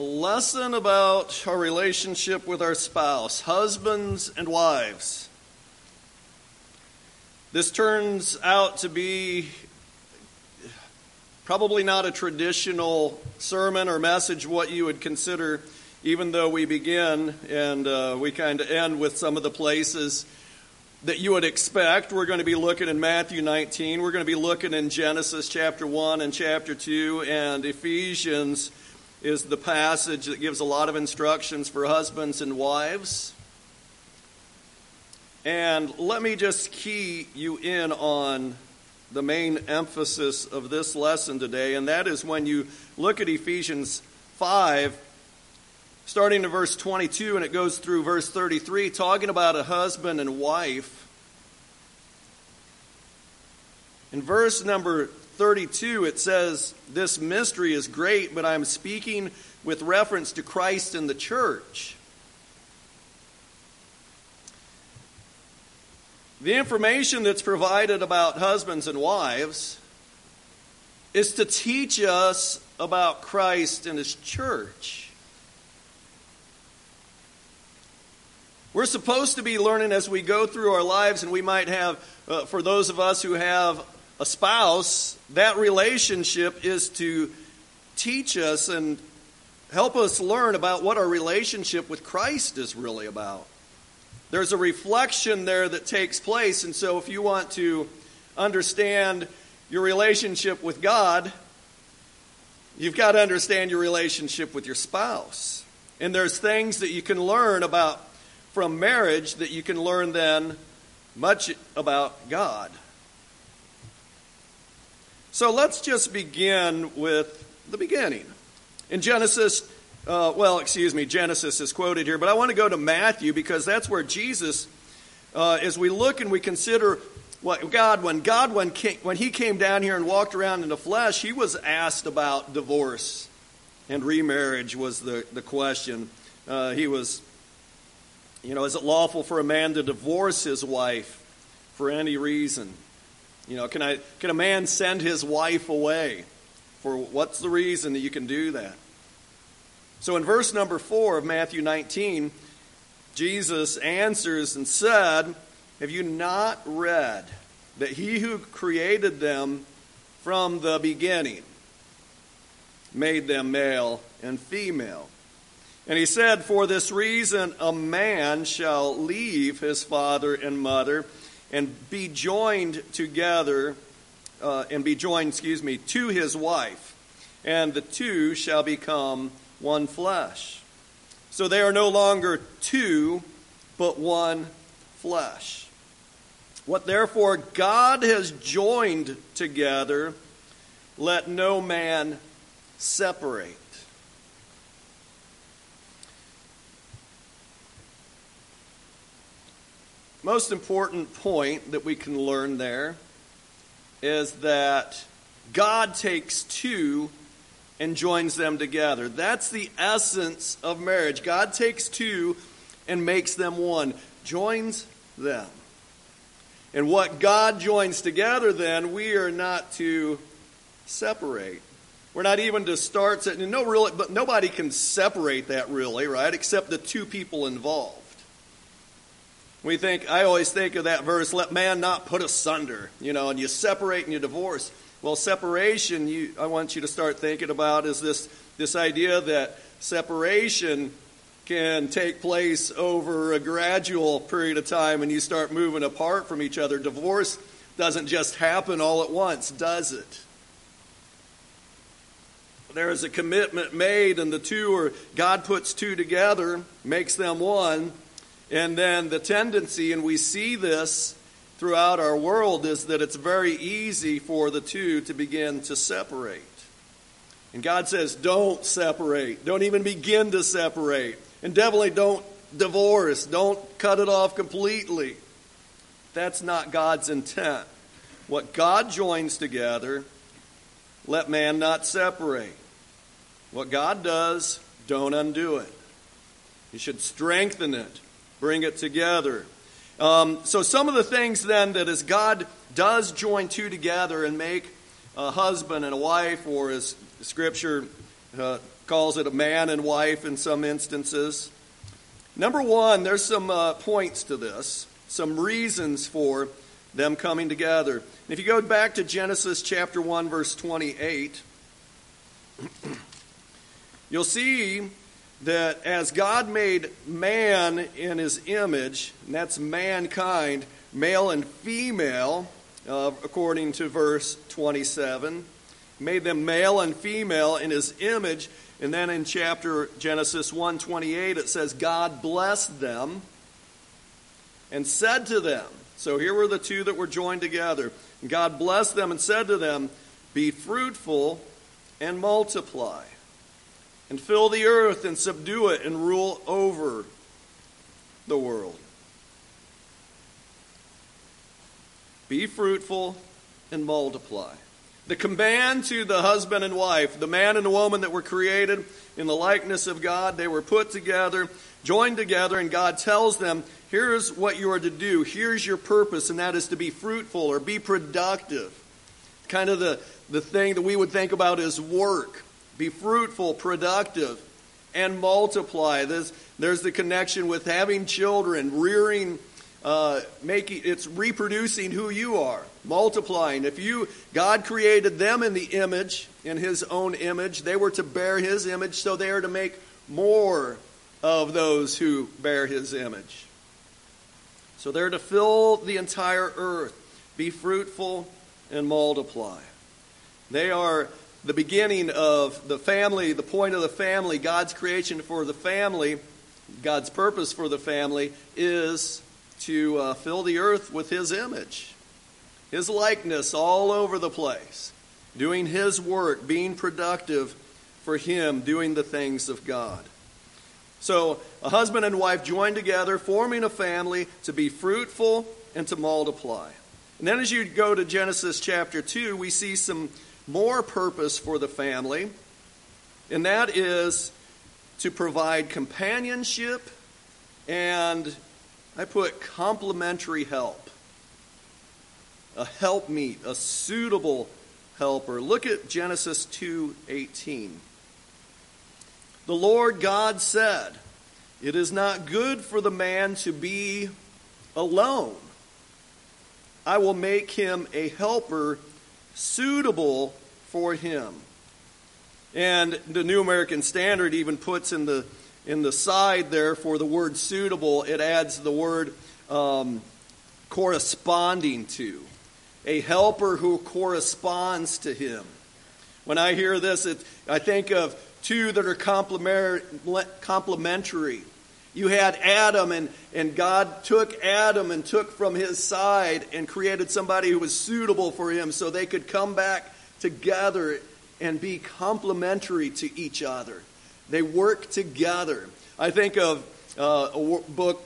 lesson about our relationship with our spouse, husbands and wives. This turns out to be probably not a traditional sermon or message, what you would consider, even though we begin and uh, we kind of end with some of the places that you would expect. We're going to be looking in Matthew 19, we're going to be looking in Genesis chapter 1 and chapter 2, and Ephesians is the passage that gives a lot of instructions for husbands and wives. And let me just key you in on the main emphasis of this lesson today, and that is when you look at Ephesians 5, starting in verse 22, and it goes through verse 33, talking about a husband and wife. In verse number 32, it says, This mystery is great, but I'm speaking with reference to Christ and the church. The information that's provided about husbands and wives is to teach us about Christ and his church. We're supposed to be learning as we go through our lives, and we might have, uh, for those of us who have a spouse, that relationship is to teach us and help us learn about what our relationship with Christ is really about. There's a reflection there that takes place, and so if you want to understand your relationship with God, you've got to understand your relationship with your spouse. And there's things that you can learn about from marriage that you can learn then much about God. So let's just begin with the beginning. In Genesis, uh, well, excuse me, Genesis is quoted here, but I want to go to Matthew because that's where Jesus, uh, as we look and we consider what God, when God, when, came, when he came down here and walked around in the flesh, he was asked about divorce and remarriage was the, the question. Uh, he was, you know, is it lawful for a man to divorce his wife for any reason? You know, can, I, can a man send his wife away? For what's the reason that you can do that? So in verse number 4 of Matthew 19, Jesus answers and said, Have you not read that he who created them from the beginning made them male and female? And he said, For this reason, a man shall leave his father and mother and be joined together, uh, and be joined, excuse me, to his wife, and the two shall become one flesh. So they are no longer two, but one flesh. What therefore God has joined together, let no man separate. Most important point that we can learn there is that God takes two and joins them together. That's the essence of marriage. God takes two and makes them one, joins them. And what God joins together, then, we are not to separate. We're not even to start. No, really, but nobody can separate that really, right? Except the two people involved. We think, I always think of that verse, let man not put asunder, you know, and you separate and you divorce. Well, separation, you, I want you to start thinking about is this, this idea that separation can take place over a gradual period of time and you start moving apart from each other. Divorce doesn't just happen all at once, does it? There is a commitment made, and the two are, God puts two together, makes them one and then the tendency, and we see this throughout our world, is that it's very easy for the two to begin to separate. And God says, don't separate. Don't even begin to separate. And definitely don't divorce. Don't cut it off completely. That's not God's intent. What God joins together, let man not separate. What God does, don't undo it. You should strengthen it bring it together. Um, so, some of the things then that as God does join two together and make a husband and a wife, or as Scripture uh, calls it a man and wife in some instances. Number one, there's some uh, points to this, some reasons for them coming together. And if you go back to Genesis chapter 1, verse 28, you'll see that as God made man in his image, and that's mankind, male and female, uh, according to verse 27, made them male and female in his image. And then in chapter Genesis 1:28 it says God blessed them and said to them. So here were the two that were joined together. God blessed them and said to them, "Be fruitful and multiply, and fill the earth and subdue it and rule over the world." Be fruitful and multiply. The command to the husband and wife, the man and the woman that were created in the likeness of God, they were put together, joined together, and God tells them, here's what you are to do. Here's your purpose, and that is to be fruitful or be productive. Kind of the, the thing that we would think about as work. Be fruitful, productive, and multiply. There's, the connection with having children, rearing uh, making it's reproducing who you are multiplying. If you god created them in the image in his own image they were to bear his image so they are to make more of those who bear his image. So they're to fill the entire earth be fruitful and multiply. They are the beginning of the family the point of the family god's creation for the family god's purpose for the family is to uh, fill the earth with His image, His likeness all over the place, doing His work, being productive for Him, doing the things of God. So, a husband and wife join together, forming a family to be fruitful and to multiply. And then, as you go to Genesis chapter 2, we see some more purpose for the family, and that is to provide companionship and I put complementary help. A helpmeet, a suitable helper. Look at Genesis 2:18. The Lord God said, "It is not good for the man to be alone. I will make him a helper suitable for him." And the New American Standard even puts in the in the side there for the word suitable, it adds the word um, corresponding to. A helper who corresponds to him. When I hear this, it, I think of two that are complementary. You had Adam, and, and God took Adam and took from his side and created somebody who was suitable for him so they could come back together and be complementary to each other. They work together. I think of uh, a book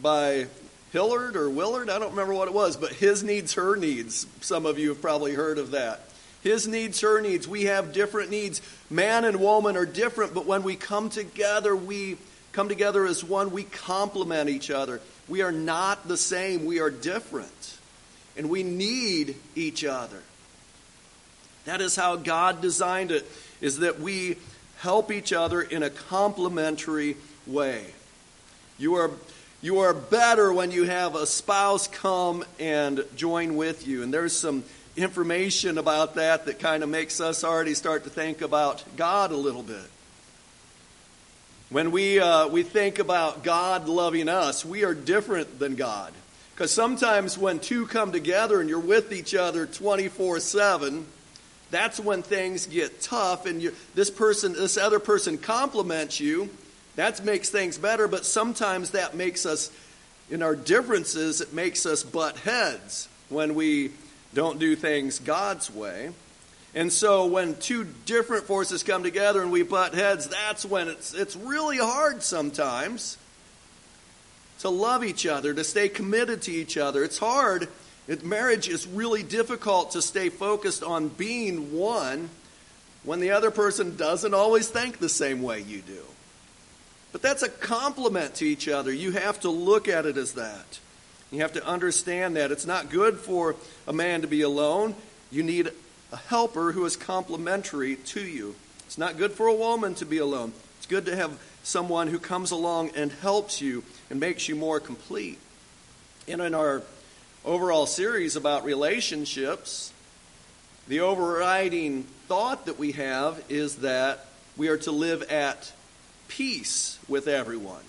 by Hillard or Willard, I don't remember what it was, but His Needs, Her Needs. Some of you have probably heard of that. His needs, her needs. We have different needs. Man and woman are different, but when we come together, we come together as one. We complement each other. We are not the same, we are different. And we need each other. That is how God designed it, is that we help each other in a complementary way. You are, you are better when you have a spouse come and join with you. And there's some information about that that kind of makes us already start to think about God a little bit. When we, uh, we think about God loving us, we are different than God. Because sometimes when two come together and you're with each other 24 7, that's when things get tough and you, this person this other person complements you that makes things better but sometimes that makes us in our differences it makes us butt heads when we don't do things god's way and so when two different forces come together and we butt heads that's when it's it's really hard sometimes to love each other to stay committed to each other it's hard it, marriage is really difficult to stay focused on being one when the other person doesn't always think the same way you do. But that's a complement to each other. You have to look at it as that. You have to understand that. It's not good for a man to be alone. You need a helper who is complementary to you. It's not good for a woman to be alone. It's good to have someone who comes along and helps you and makes you more complete. And in our overall series about relationships, the overriding thought that we have is that we are to live at peace with everyone.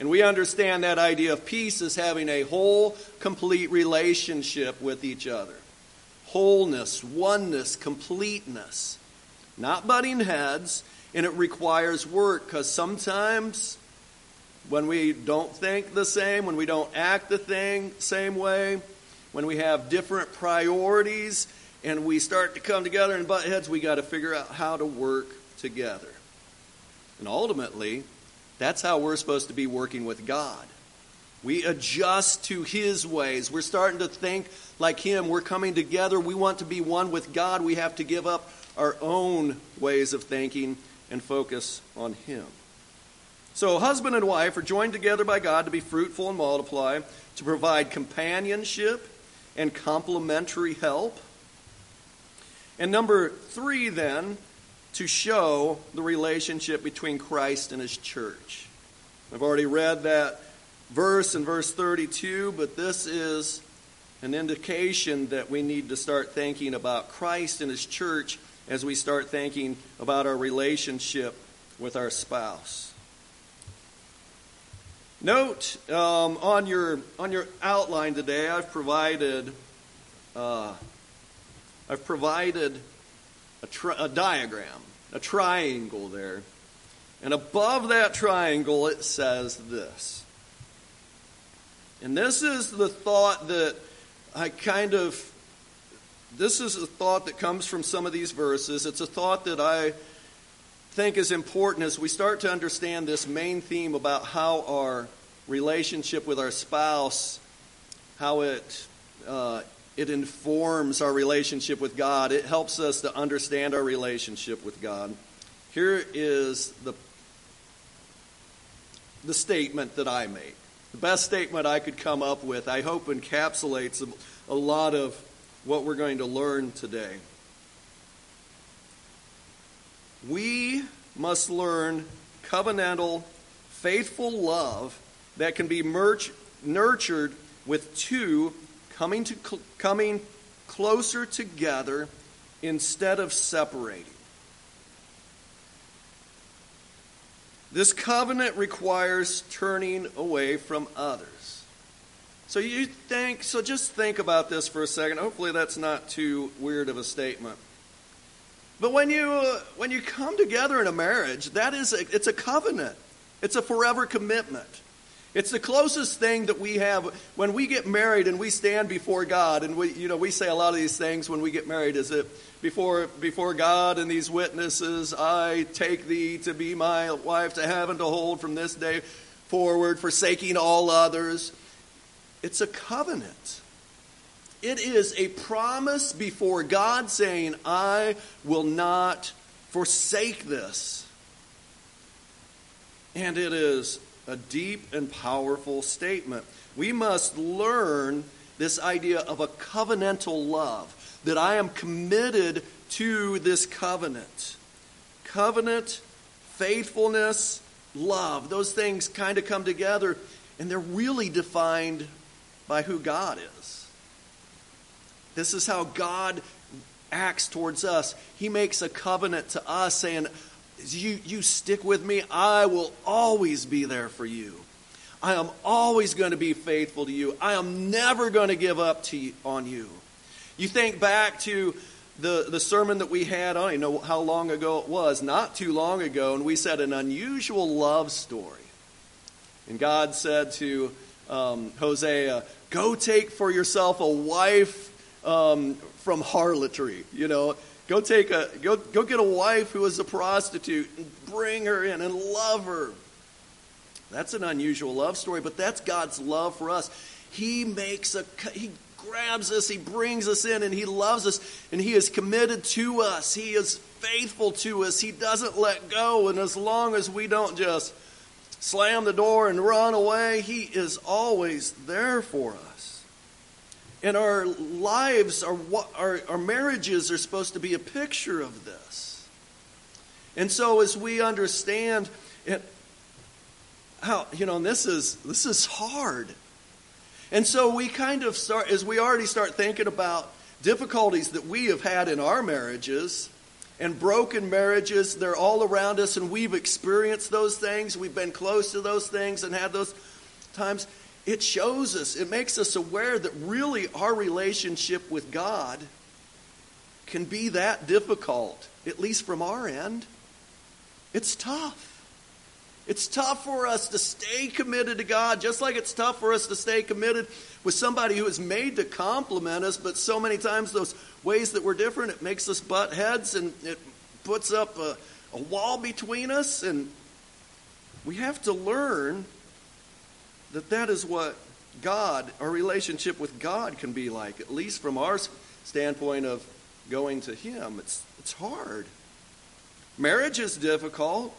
And we understand that idea of peace as having a whole, complete relationship with each other wholeness, oneness, completeness. Not butting heads, and it requires work because sometimes when we don't think the same, when we don't act the thing same way, when we have different priorities and we start to come together and butt heads, we got to figure out how to work together. And ultimately, that's how we're supposed to be working with God. We adjust to His ways. We're starting to think like Him. We're coming together. We want to be one with God. We have to give up our own ways of thinking and focus on Him. So, husband and wife are joined together by God to be fruitful and multiply, to provide companionship and complementary help. And number three, then, to show the relationship between Christ and His church. I've already read that verse in verse 32, but this is an indication that we need to start thinking about Christ and His church as we start thinking about our relationship with our spouse. Note um, on your on your outline today, I've provided uh, I've provided a, tri- a diagram, a triangle there, and above that triangle it says this. And this is the thought that I kind of this is a thought that comes from some of these verses. It's a thought that I think is important as we start to understand this main theme about how our relationship with our spouse, how it uh, it informs our relationship with God. It helps us to understand our relationship with God. Here is the the statement that I make. The best statement I could come up with, I hope encapsulates a, lot of what we're going to learn today. We must learn covenantal, faithful love that can be merch, nurtured with two coming, to, coming closer together instead of separating. This covenant requires turning away from others. So you think, so just think about this for a second. Hopefully that's not too weird of a statement. But when you uh, when you come together in a marriage, that is a, it's a covenant. It's a forever commitment. It's the closest thing that we have when we get married and we stand before God and we you know we say a lot of these things when we get married is it before before God and these witnesses I take thee to be my wife to have and to hold from this day forward forsaking all others it's a covenant. It is a promise before God saying, I will not forsake this. And it is a deep and powerful statement. We must learn this idea of a covenantal love, that I am committed to this covenant. Covenant, faithfulness, love, those things kind of come together, and they're really defined by who God is. This is how God acts towards us. He makes a covenant to us saying, you, you stick with me, I will always be there for you. I am always going to be faithful to you. I am never going to give up to you, on you. You think back to the, the sermon that we had, I don't know how long ago it was, not too long ago, and we said an unusual love story. And God said to um, Hosea, Go take for yourself a wife um, from harlotry. You know, go take a go go get a wife who is a prostitute and bring her in and love her. That's an unusual love story, but that's God's love for us. He makes a he grabs us, he brings us in, and he loves us, and he is committed to us. He is faithful to us. He doesn't let go, and as long as we don't just slam the door and run away. He is always there for us. And our lives, our, our, our marriages are supposed to be a picture of this. And so as we understand it, how, you know, this is, this is hard. And so we kind of start, as we already start thinking about difficulties that we have had in our marriages and broken marriages, they're all around us, and we've experienced those things. We've been close to those things and had those times. It shows us, it makes us aware that really our relationship with God can be that difficult, at least from our end. It's tough. It's tough for us to stay committed to God, just like it's tough for us to stay committed with somebody who is made to complement us, but so many times those ways that we're different, it makes us butt heads and it puts up a, a wall between us. And we have to learn that that is what God, our relationship with God can be like, at least from our standpoint of going to Him. It's, it's hard. Marriage is difficult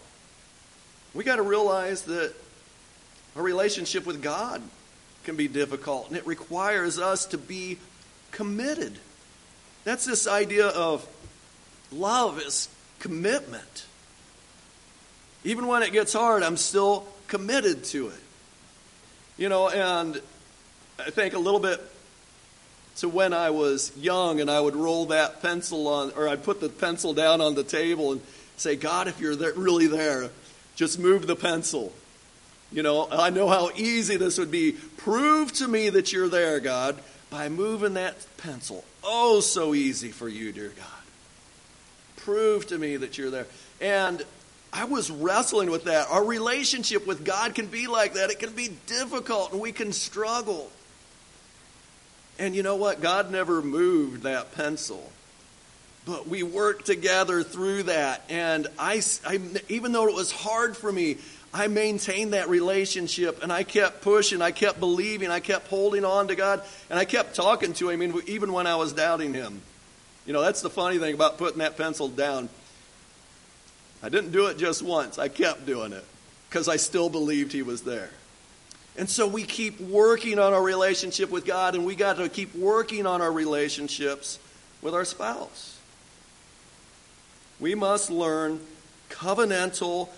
we got to realize that our relationship with God can be difficult, and it requires us to be committed. That's this idea of love is commitment. Even when it gets hard, I'm still committed to it. You know, and I think a little bit to when I was young and I would roll that pencil on, or I'd put the pencil down on the table and say, God, if you're there, really there, just move the pencil. You know, I know how easy this would be. Prove to me that you're there, God, by moving that pencil. Oh, so easy for you, dear God. Prove to me that you're there. And I was wrestling with that. Our relationship with God can be like that. It can be difficult and we can struggle. And you know what? God never moved that pencil but we worked together through that. And I, I, even though it was hard for me, I maintained that relationship and I kept pushing, I kept believing, I kept holding on to God, and I kept talking to Him even when I was doubting Him. You know, that's the funny thing about putting that pencil down. I didn't do it just once, I kept doing it because I still believed He was there. And so we keep working on our relationship with God, and we got to keep working on our relationships with our spouse we must learn covenantal,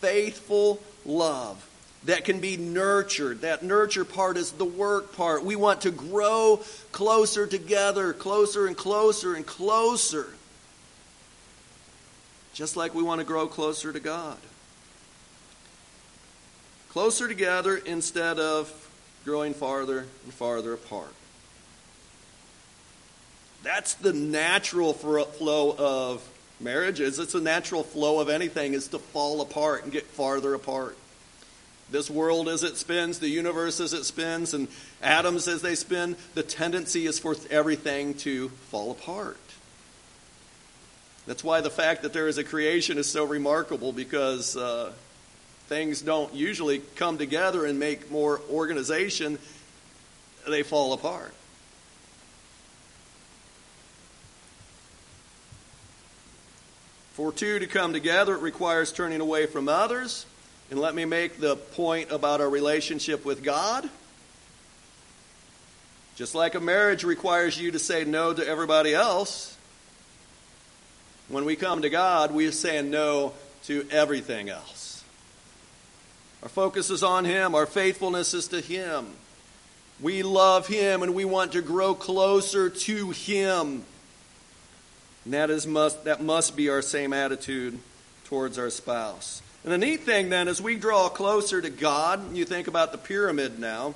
faithful love that can be nurtured. That nurture part is the work part. We want to grow closer together, closer and closer and closer. Just like we want to grow closer to God. Closer together instead of growing farther and farther apart. That's the natural flow of marriage is. It's a natural flow of anything is to fall apart and get farther apart. This world as it spins, the universe as it spins, and atoms as they spin, the tendency is for everything to fall apart. That's why the fact that there is a creation is so remarkable because uh, things don't usually come together and make more organization, they fall apart. For two to come together, it requires turning away from others. And let me make the point about our relationship with God. Just like a marriage requires you to say no to everybody else, when we come to God, we are saying no to everything else. Our focus is on Him, our faithfulness is to Him. We love Him and we want to grow closer to Him. And that, is must, that must be our same attitude towards our spouse. And the neat thing then, as we draw closer to God, you think about the pyramid now,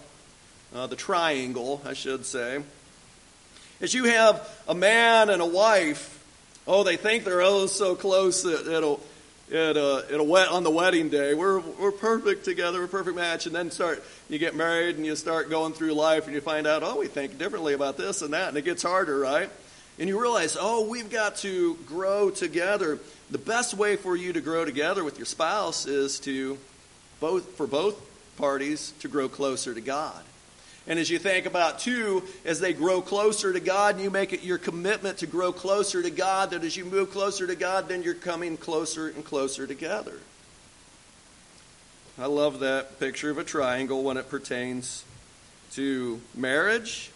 uh, the triangle, I should say. As you have a man and a wife, oh, they think they're oh so close that it'll, it, uh, it'll wet on the wedding day. We're, we're perfect together, we're a perfect match. And then start, you get married and you start going through life and you find out, oh, we think differently about this and that. And it gets harder, right? and you realize, oh, we've got to grow together. The best way for you to grow together with your spouse is to both for both parties to grow closer to God. And as you think about two, as they grow closer to God, and you make it your commitment to grow closer to God, that as you move closer to God, then you're coming closer and closer together. I love that picture of a triangle when it pertains to marriage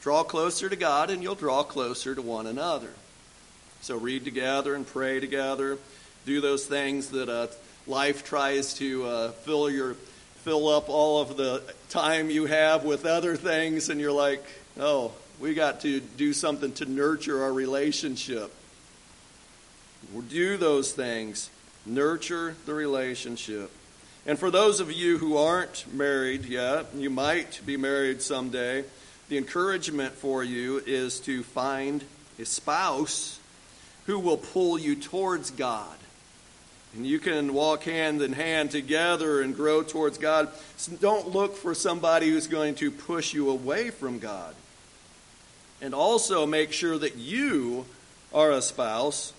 Draw closer to God, and you'll draw closer to one another. So read together and pray together. do those things that uh, life tries to uh, fill your fill up all of the time you have with other things, and you're like, oh, we got to do something to nurture our relationship. Do those things, nurture the relationship. And for those of you who aren't married yet, you might be married someday, the encouragement for you is to find a spouse who will pull you towards God. And you can walk hand in hand together and grow towards God. So don't look for somebody who's going to push you away from God. And also make sure that you are a spouse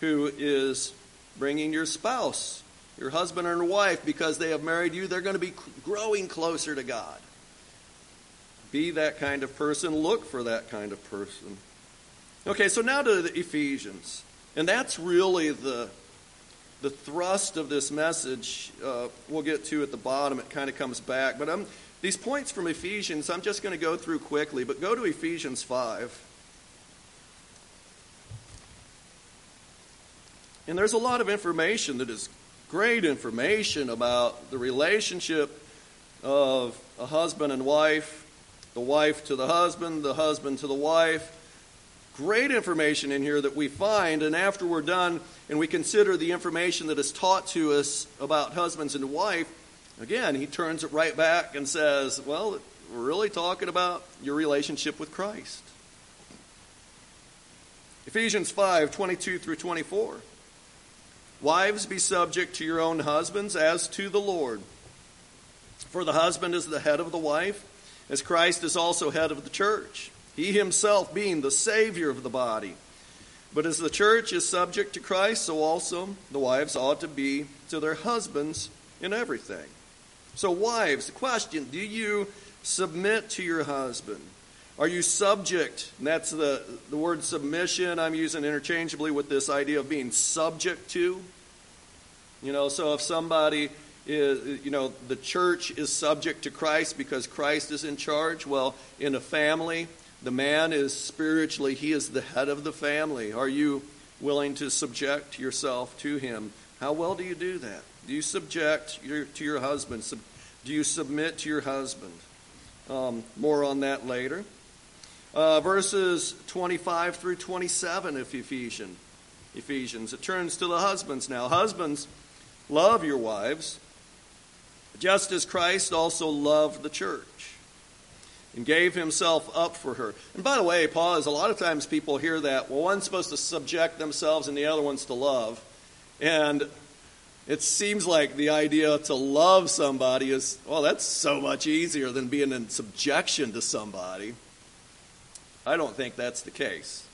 who is bringing your spouse, your husband or wife, because they have married you, they're going to be growing closer to God. Be that kind of person. Look for that kind of person. Okay, so now to the Ephesians. And that's really the the thrust of this message, uh, we'll get to at the bottom. It kind of comes back. But I'm, these points from Ephesians, I'm just going to go through quickly. But go to Ephesians 5. And there's a lot of information that is great information about the relationship of a husband and wife, the wife to the husband, the husband to the wife great information in here that we find, and after we're done and we consider the information that is taught to us about husbands and wife, again, he turns it right back and says, Well, we're really talking about your relationship with Christ. Ephesians 5 22 through 24. Wives, be subject to your own husbands as to the Lord. For the husband is the head of the wife, as Christ is also head of the church he himself being the Savior of the body. But as the church is subject to Christ, so also the wives ought to be to their husbands in everything. So, wives, the question do you submit to your husband? Are you subject? And that's the, the word submission I'm using interchangeably with this idea of being subject to. You know, so if somebody is, you know, the church is subject to Christ because Christ is in charge, well, in a family, the man is spiritually, he is the head of the family. Are you willing to subject yourself to him? How well do you do that? Do you subject your, to your husband? Do you submit to your husband? Um, more on that later. Uh, verses 25 through 27 of Ephesians. Ephesians. It turns to the husbands now. Husbands, love your wives, just as Christ also loved the church and gave himself up for her. And by the way, pause. A lot of times people hear that, well, one's supposed to subject themselves and the other one's to love. And it seems like the idea to love somebody is, well, that's so much easier than being in subjection to somebody. I don't think that's the case.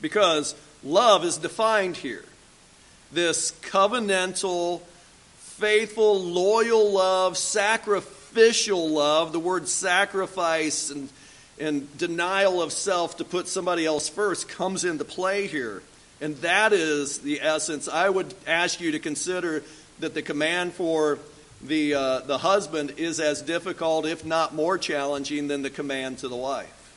Because love is defined here. This covenantal, faithful, loyal love, sacrifice sacrificial love, the word sacrifice and, and denial of self to put somebody else first comes into play here. And that is the essence. I would ask you to consider that the command for the, uh, the husband is as difficult, if not more challenging, than the command to the wife.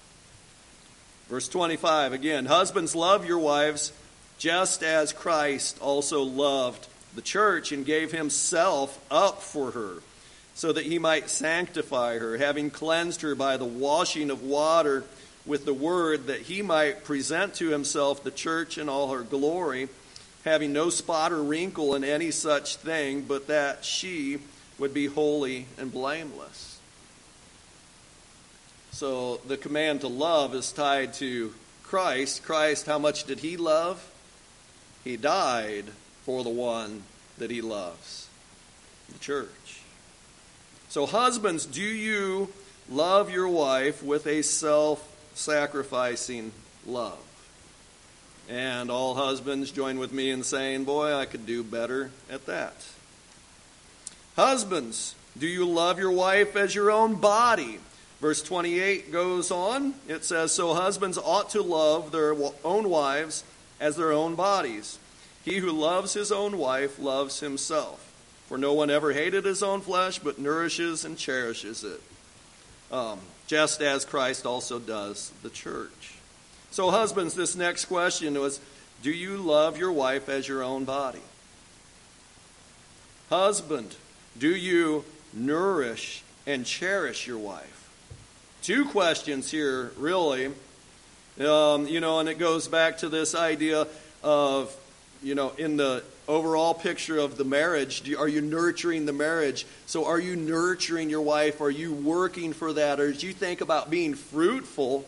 Verse 25 again Husbands, love your wives just as Christ also loved the church and gave himself up for her so that he might sanctify her, having cleansed her by the washing of water with the word, that he might present to himself the church in all her glory, having no spot or wrinkle in any such thing, but that she would be holy and blameless. So the command to love is tied to Christ. Christ, how much did he love? He died for the one that he loves, the church. So, husbands, do you love your wife with a self sacrificing love? And all husbands join with me in saying, Boy, I could do better at that. Husbands, do you love your wife as your own body? Verse 28 goes on. It says, So husbands ought to love their own wives as their own bodies. He who loves his own wife loves himself. For no one ever hated his own flesh, but nourishes and cherishes it, um, just as Christ also does the church. So, husbands, this next question was Do you love your wife as your own body? Husband, do you nourish and cherish your wife? Two questions here, really. Um, you know, and it goes back to this idea of, you know, in the overall picture of the marriage, do, are you nurturing the marriage? So, are you nurturing your wife? Are you working for that? Or as you think about being fruitful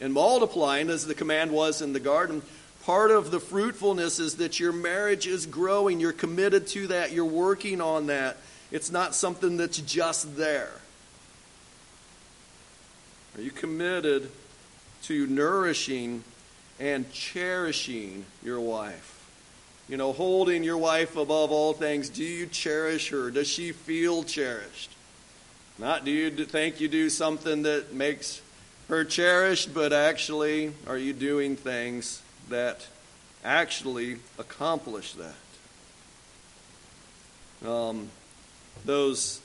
and multiplying, as the command was in the garden, part of the fruitfulness is that your marriage is growing. You're committed to that. You're working on that. It's not something that's just there. Are you committed to nourishing and cherishing your wife? You know, holding your wife above all things. Do you cherish her? Does she feel cherished? Not do you think you do something that makes her cherished, but actually, are you doing things that actually accomplish that? Um, those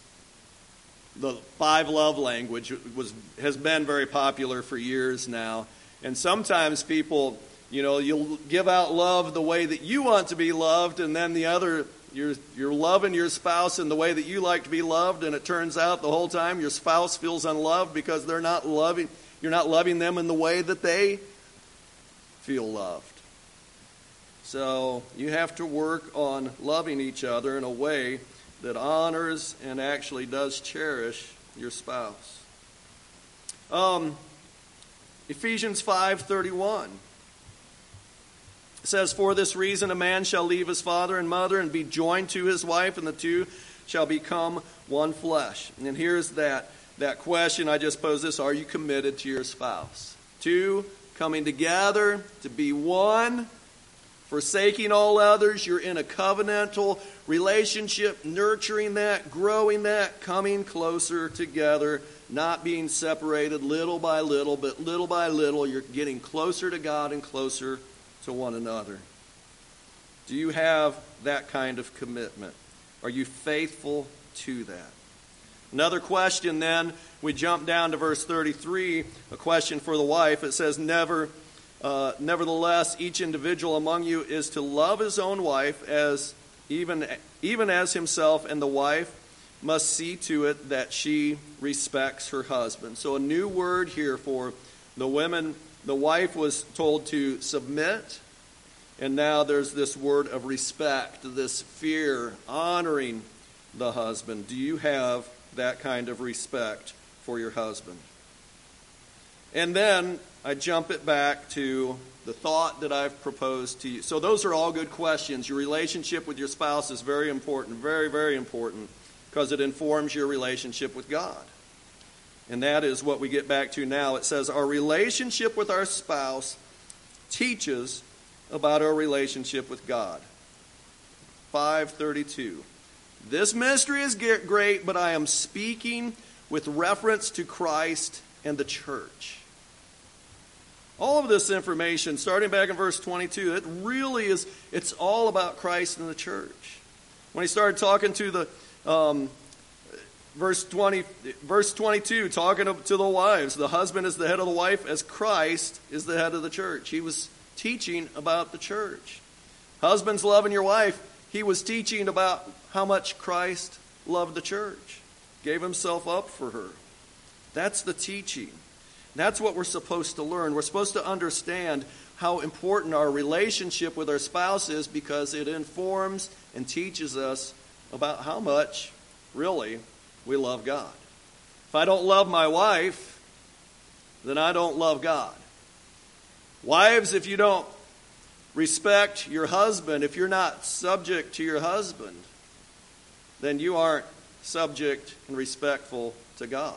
the five love language was has been very popular for years now and sometimes people you know you'll give out love the way that you want to be loved and then the other you're you're loving your spouse in the way that you like to be loved and it turns out the whole time your spouse feels unloved because they're not loving you're not loving them in the way that they feel loved so you have to work on loving each other in a way that honors and actually does cherish your spouse. Um, Ephesians 5:31 says, "For this reason a man shall leave his father and mother and be joined to his wife, and the two shall become one flesh." And here's that that question I just posed: This: Are you committed to your spouse? Two coming together to be one forsaking all others. You're in a covenantal relationship, nurturing that, growing that, coming closer together, not being separated little by little, but little by little, you're getting closer to God and closer to one another. Do you have that kind of commitment? Are you faithful to that? Another question then, we jump down to verse 33, a question for the wife. It says, Never uh, nevertheless, each individual among you is to love his own wife as even, even as himself, and the wife must see to it that she respects her husband. So, a new word here for the women. The wife was told to submit, and now there's this word of respect, this fear, honoring the husband. Do you have that kind of respect for your husband? And then I jump it back to the thought that I've proposed to you. So, those are all good questions. Your relationship with your spouse is very important, very, very important, because it informs your relationship with God. And that is what we get back to now. It says, Our relationship with our spouse teaches about our relationship with God. 532. This mystery is great, but I am speaking with reference to Christ and the church. All of this information, starting back in verse 22, it really is, it's all about Christ and the church. When he started talking to the, um, verse 20, verse 22, talking to the wives, the husband is the head of the wife as Christ is the head of the church. He was teaching about the church. Husbands loving your wife, he was teaching about how much Christ loved the church, gave himself up for her. That's the teaching. That's what we're supposed to learn. We're supposed to understand how important our relationship with our spouse is because it informs and teaches us about how much, really, we love God. If I don't love my wife, then I don't love God. Wives, if you don't respect your husband, if you're not subject to your husband, then you aren't subject and respectful to God.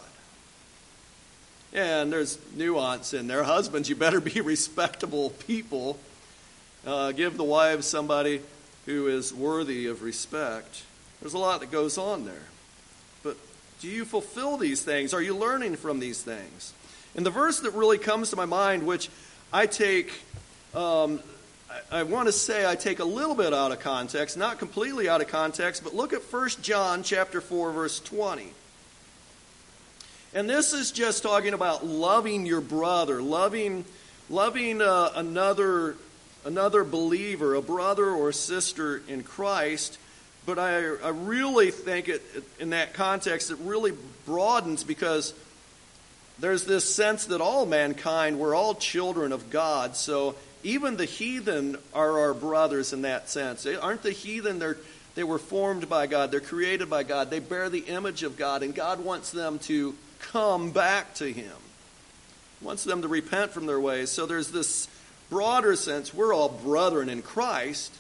And there's nuance in there. Husbands, you better be respectable people. Uh, give the wives somebody who is worthy of respect. There's a lot that goes on there. Do you fulfill these things? Are you learning from these things? And the verse that really comes to my mind, which I take, um, I, I want to say I take a little bit out of context, not completely out of context, but look at 1 John chapter 4, verse 20. And this is just talking about loving your brother, loving, loving uh, another, another believer, a brother or sister in Christ, but I, I really think it, in that context, it really broadens because there's this sense that all mankind, we're all children of God. So even the heathen are our brothers in that sense. Aren't the heathen, they're, they were formed by God, they're created by God, they bear the image of God, and God wants them to come back to Him. He wants them to repent from their ways. So there's this broader sense, we're all brethren in Christ.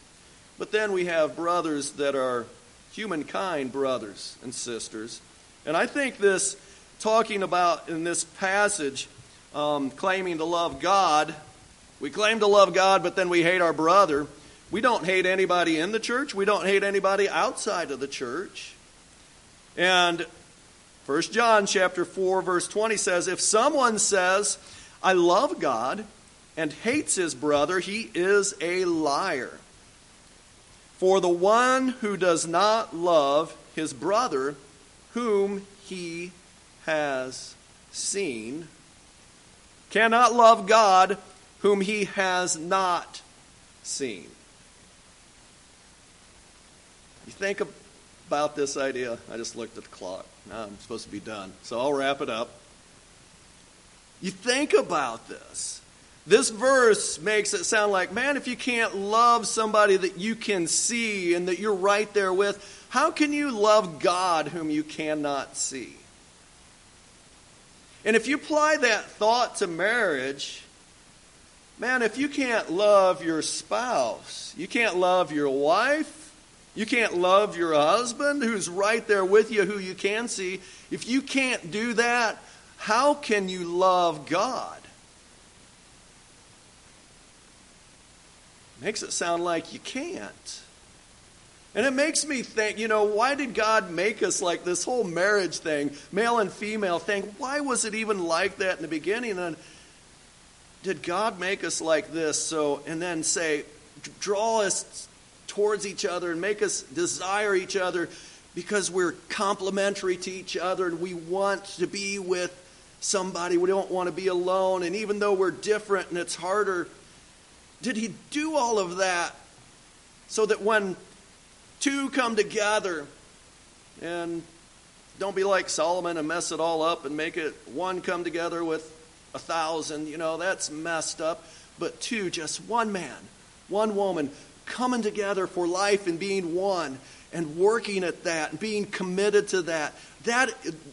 But then we have brothers that are humankind brothers and sisters. And I think this, talking about in this passage, um, claiming to love God, we claim to love God, but then we hate our brother. We don't hate anybody in the church, we don't hate anybody outside of the church. And 1 John chapter 4 verse 20 says if someone says I love God and hates his brother he is a liar. For the one who does not love his brother, whom he has seen, cannot love God, whom he has not seen. You think about this idea. I just looked at the clock. Now I'm supposed to be done. So I'll wrap it up. You think about this. This verse makes it sound like, man, if you can't love somebody that you can see and that you're right there with, how can you love God whom you cannot see? And if you apply that thought to marriage, man, if you can't love your spouse, you can't love your wife, you can't love your husband who's right there with you, who you can see, if you can't do that, how can you love God? Makes it sound like you can't. And it makes me think, you know, why did God make us like this whole marriage thing, male and female thing? Why was it even like that in the beginning? And did God make us like this? So, and then say, draw us towards each other and make us desire each other because we're complementary to each other and we want to be with somebody. We don't want to be alone. And even though we're different and it's harder did he do all of that so that when two come together and don't be like Solomon and mess it all up and make it one come together with a thousand, you know, that's messed up. But two, just one man, one woman coming together for life and being one and working at that and being committed to that. That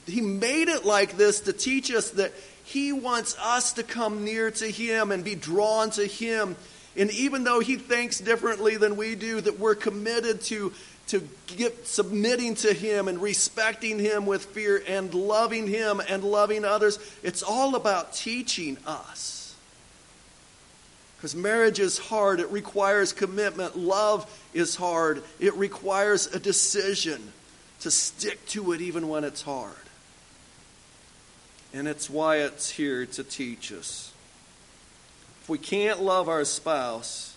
he made it like this to teach us that he wants us to come near to him and be drawn to him and even though he thinks differently than we do, that we're committed to, to get, submitting to him and respecting him with fear and loving him and loving others, it's all about teaching us. Because marriage is hard, it requires commitment. Love is hard, it requires a decision to stick to it even when it's hard. And it's why it's here to teach us. We can't love our spouse,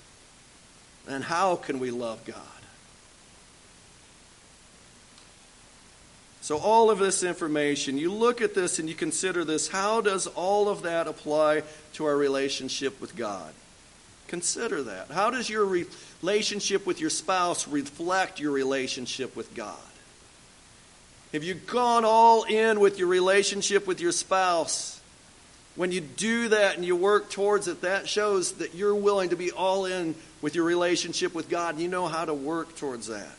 then how can we love God? So, all of this information, you look at this and you consider this how does all of that apply to our relationship with God? Consider that. How does your relationship with your spouse reflect your relationship with God? Have you gone all in with your relationship with your spouse? When you do that and you work towards it, that shows that you're willing to be all in with your relationship with God and you know how to work towards that.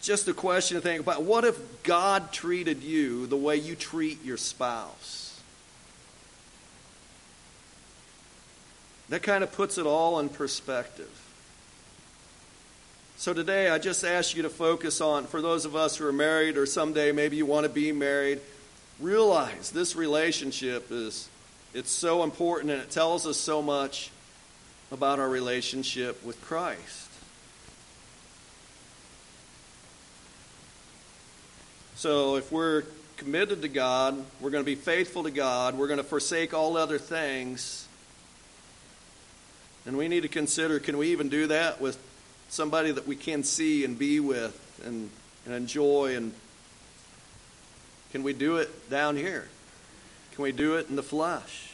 Just a question to think about. What if God treated you the way you treat your spouse? That kind of puts it all in perspective. So today, I just ask you to focus on, for those of us who are married or someday maybe you want to be married, realize this relationship is it's so important and it tells us so much about our relationship with Christ. So if we're committed to God, we're going to be faithful to God, we're going to forsake all other things, and we need to consider can we even do that with somebody that we can see and be with and, and enjoy. And can we do it down here? Can we do it in the flesh?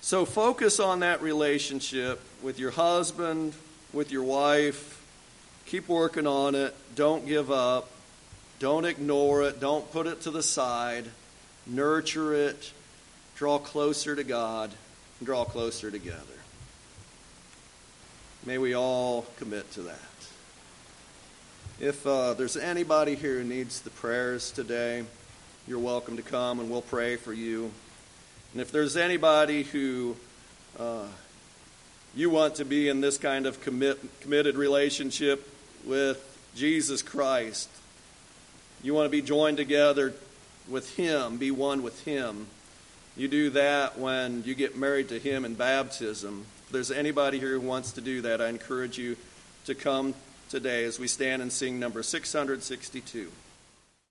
So focus on that relationship with your husband, with your wife. Keep working on it. Don't give up. Don't ignore it. Don't put it to the side. Nurture it. Draw closer to God. And draw closer together. May we all commit to that. If uh, there's anybody here who needs the prayers today, you're welcome to come and we'll pray for you. And if there's anybody who uh, you want to be in this kind of commit, committed relationship with Jesus Christ, you want to be joined together with Him, be one with Him. You do that when you get married to Him in baptism. If there's anybody here who wants to do that, I encourage you to come today as we stand and sing number 662.